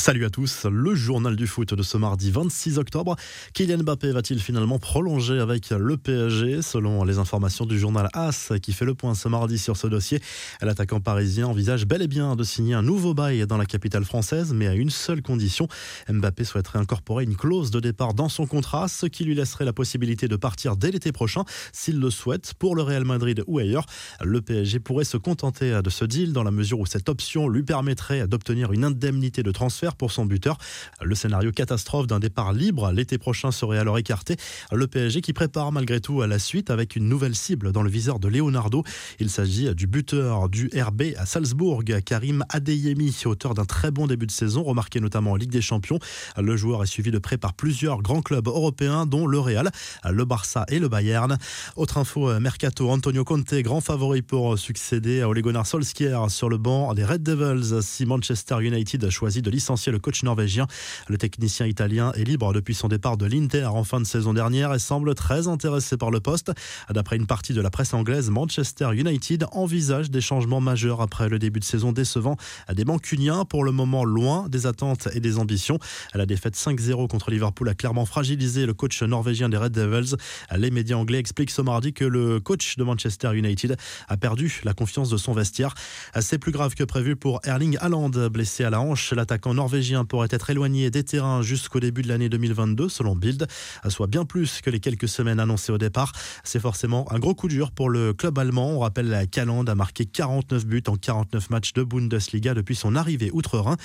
Salut à tous, le journal du foot de ce mardi 26 octobre. Kylian Mbappé va-t-il finalement prolonger avec le PSG Selon les informations du journal AS qui fait le point ce mardi sur ce dossier, l'attaquant parisien envisage bel et bien de signer un nouveau bail dans la capitale française, mais à une seule condition. Mbappé souhaiterait incorporer une clause de départ dans son contrat, ce qui lui laisserait la possibilité de partir dès l'été prochain s'il le souhaite pour le Real Madrid ou ailleurs. Le PSG pourrait se contenter de ce deal dans la mesure où cette option lui permettrait d'obtenir une indemnité de transfert pour son buteur. Le scénario catastrophe d'un départ libre l'été prochain serait alors écarté. Le PSG qui prépare malgré tout à la suite avec une nouvelle cible dans le viseur de Leonardo. Il s'agit du buteur du RB à Salzbourg, Karim Adeyemi, auteur d'un très bon début de saison, remarqué notamment en Ligue des Champions. Le joueur est suivi de près par plusieurs grands clubs européens, dont le Real, le Barça et le Bayern. Autre info, Mercato, Antonio Conte, grand favori pour succéder à Ole Gunnar Solskjaer sur le banc des Red Devils si Manchester United a choisi de licencier le coach norvégien. Le technicien italien est libre depuis son départ de l'Inter en fin de saison dernière et semble très intéressé par le poste. D'après une partie de la presse anglaise, Manchester United envisage des changements majeurs après le début de saison décevant des Mancuniens, pour le moment loin des attentes et des ambitions. La défaite 5-0 contre Liverpool a clairement fragilisé le coach norvégien des Red Devils. Les médias anglais expliquent ce mardi que le coach de Manchester United a perdu la confiance de son vestiaire. C'est plus grave que prévu pour Erling Haaland, blessé à la hanche. L'attaquant norvégien norvégien pourrait être éloigné des terrains jusqu'au début de l'année 2022, selon Bild, soit bien plus que les quelques semaines annoncées au départ. C'est forcément un gros coup dur pour le club allemand. On rappelle la Calande a marqué 49 buts en 49 matchs de Bundesliga depuis son arrivée outre-Rhin.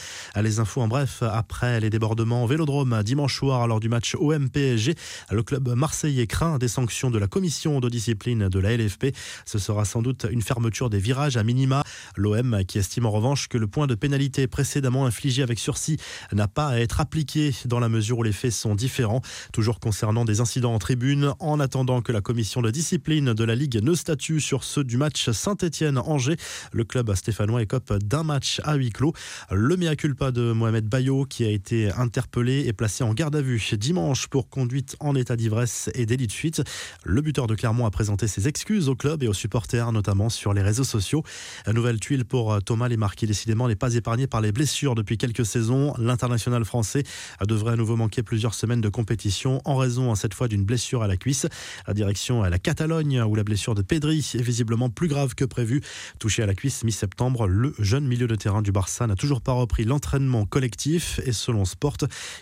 Les infos en bref, après les débordements au Vélodrome dimanche soir lors du match OM-PSG, le club marseillais craint des sanctions de la commission de discipline de la LFP. Ce sera sans doute une fermeture des virages à minima. L'OM qui estime en revanche que le point de pénalité précédemment infligé avec sur n'a pas à être appliqué dans la mesure où les faits sont différents. Toujours concernant des incidents en tribune, en attendant que la commission de discipline de la Ligue ne statue sur ceux du match Saint-Etienne-Angers, le club stéphanois écope d'un match à huis clos. Le mea culpa de Mohamed Bayo, qui a été interpellé et placé en garde à vue dimanche pour conduite en état d'ivresse et délit de fuite. Le buteur de Clermont a présenté ses excuses au club et aux supporters, notamment sur les réseaux sociaux. Nouvelle tuile pour Thomas Lemar, qui décidément n'est pas épargné par les blessures depuis quelques saisons L'international français devrait à nouveau manquer plusieurs semaines de compétition en raison cette fois d'une blessure à la cuisse. La direction à la Catalogne où la blessure de Pedri est visiblement plus grave que prévu. Touché à la cuisse mi-septembre, le jeune milieu de terrain du Barça n'a toujours pas repris l'entraînement collectif et selon Sport,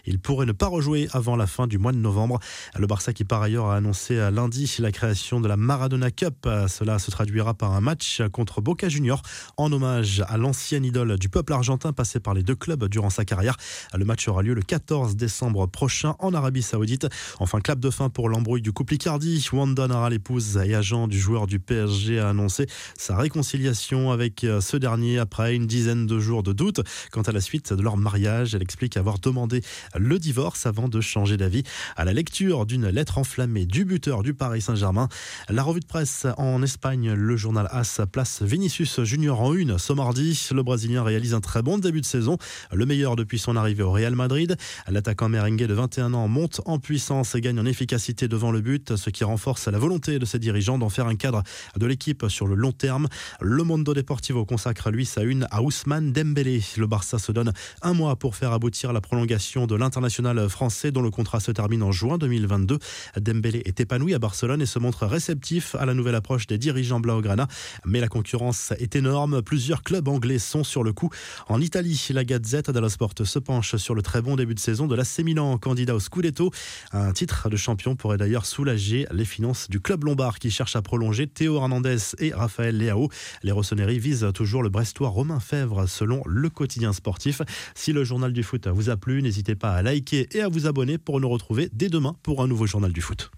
il pourrait ne pas rejouer avant la fin du mois de novembre. Le Barça qui par ailleurs a annoncé lundi la création de la Maradona Cup. Cela se traduira par un match contre Boca Junior en hommage à l'ancienne idole du peuple argentin passé par les deux clubs durant sa carrière. Le match aura lieu le 14 décembre prochain en Arabie Saoudite. Enfin, clap de fin pour l'embrouille du couple Icardi. Wanda Nara, l'épouse et agent du joueur du PSG, a annoncé sa réconciliation avec euh, ce dernier après une dizaine de jours de doute. Quant à la suite de leur mariage, elle explique avoir demandé le divorce avant de changer d'avis. À la lecture d'une lettre enflammée du buteur du Paris Saint-Germain, la revue de presse en Espagne, le journal AS place Vinicius Junior en une ce mardi. Le Brésilien réalise un très bon début de saison. Le meilleur depuis son arrivée au Real Madrid. L'attaquant merengue de 21 ans monte en puissance et gagne en efficacité devant le but, ce qui renforce la volonté de ses dirigeants d'en faire un cadre de l'équipe sur le long terme. Le Mondo Deportivo consacre lui sa une à Ousmane Dembélé. Le Barça se donne un mois pour faire aboutir la prolongation de l'international français dont le contrat se termine en juin 2022. Dembélé est épanoui à Barcelone et se montre réceptif à la nouvelle approche des dirigeants Blaugrana. Mais la concurrence est énorme. Plusieurs clubs anglais sont sur le coup. En Italie, la Gazette dello Sport se penche sur le très bon début de saison de l'AC Milan, candidat au Scudetto. Un titre de champion pourrait d'ailleurs soulager les finances du club lombard qui cherche à prolonger Théo Hernandez et Raphaël Leao. Les Rossoneri visent toujours le Brestois Romain Fèvre selon le quotidien sportif. Si le journal du foot vous a plu, n'hésitez pas à liker et à vous abonner pour nous retrouver dès demain pour un nouveau journal du foot.